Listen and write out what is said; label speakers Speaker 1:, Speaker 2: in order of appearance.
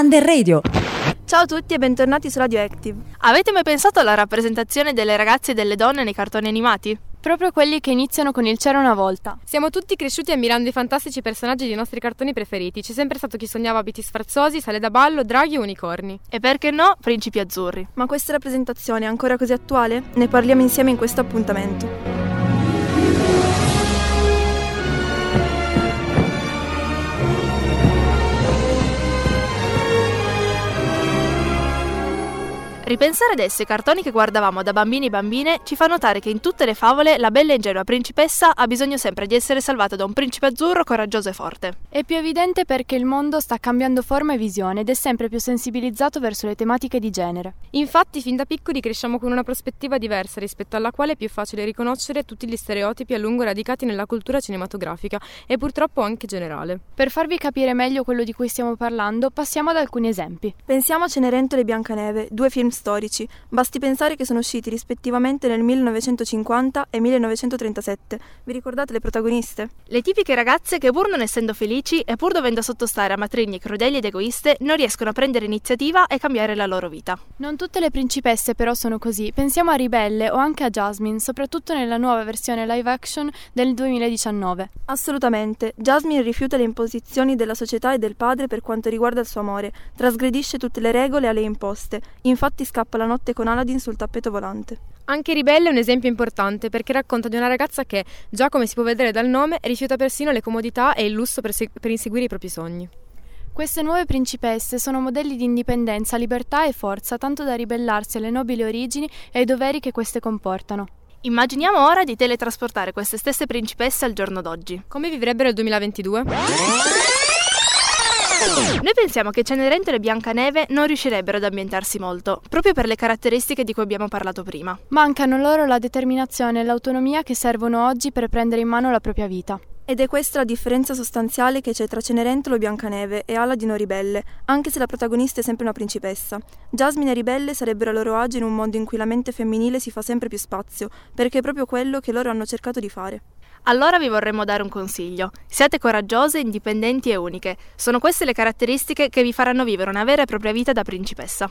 Speaker 1: Under Radio.
Speaker 2: Ciao a tutti e bentornati su Radio Active.
Speaker 3: Avete mai pensato alla rappresentazione delle ragazze e delle donne nei cartoni animati?
Speaker 4: Proprio quelli che iniziano con il c'era una volta.
Speaker 5: Siamo tutti cresciuti ammirando i fantastici personaggi dei nostri cartoni preferiti. C'è sempre stato chi sognava abiti sfarzosi, sale da ballo, draghi e unicorni.
Speaker 3: E perché no, principi azzurri.
Speaker 2: Ma questa rappresentazione è ancora così attuale? Ne parliamo insieme in questo appuntamento.
Speaker 3: Ripensare adesso ai cartoni che guardavamo da bambini e bambine ci fa notare che in tutte le favole la bella e ingenua principessa ha bisogno sempre di essere salvata da un principe azzurro coraggioso e forte.
Speaker 4: È più evidente perché il mondo sta cambiando forma e visione ed è sempre più sensibilizzato verso le tematiche di genere.
Speaker 5: Infatti, fin da piccoli cresciamo con una prospettiva diversa rispetto alla quale è più facile riconoscere tutti gli stereotipi a lungo radicati nella cultura cinematografica e purtroppo anche generale.
Speaker 4: Per farvi capire meglio quello di cui stiamo parlando, passiamo ad alcuni esempi.
Speaker 2: Pensiamo a Cenerentola e Biancaneve, due film storici, basti pensare che sono usciti rispettivamente nel 1950 e 1937. Vi ricordate le protagoniste?
Speaker 3: Le tipiche ragazze che pur non essendo felici e pur dovendo sottostare a matrignie crudeli ed egoiste, non riescono a prendere iniziativa e cambiare la loro vita.
Speaker 4: Non tutte le principesse però sono così, pensiamo a Ribelle o anche a Jasmine, soprattutto nella nuova versione live action del 2019.
Speaker 2: Assolutamente, Jasmine rifiuta le imposizioni della società e del padre per quanto riguarda il suo amore, trasgredisce tutte le regole a lei imposte, infatti scappa la notte con Aladdin sul tappeto volante.
Speaker 5: Anche Ribelle è un esempio importante perché racconta di una ragazza che, già come si può vedere dal nome, rifiuta persino le comodità e il lusso per, se- per inseguire i propri sogni.
Speaker 4: Queste nuove principesse sono modelli di indipendenza, libertà e forza, tanto da ribellarsi alle nobili origini e ai doveri che queste comportano.
Speaker 3: Immaginiamo ora di teletrasportare queste stesse principesse al giorno d'oggi.
Speaker 5: Come vivrebbero il 2022?
Speaker 3: Noi pensiamo che Cenerentola e Biancaneve non riuscirebbero ad ambientarsi molto, proprio per le caratteristiche di cui abbiamo parlato prima.
Speaker 4: Mancano loro la determinazione e l'autonomia che servono oggi per prendere in mano la propria vita.
Speaker 2: Ed è questa la differenza sostanziale che c'è tra Cenerentolo Biancaneve e Aladino Ribelle, anche se la protagonista è sempre una principessa. Jasmine e Ribelle sarebbero a loro agio in un mondo in cui la mente femminile si fa sempre più spazio, perché è proprio quello che loro hanno cercato di fare.
Speaker 3: Allora vi vorremmo dare un consiglio. Siate coraggiose, indipendenti e uniche. Sono queste le caratteristiche che vi faranno vivere una vera e propria vita da principessa.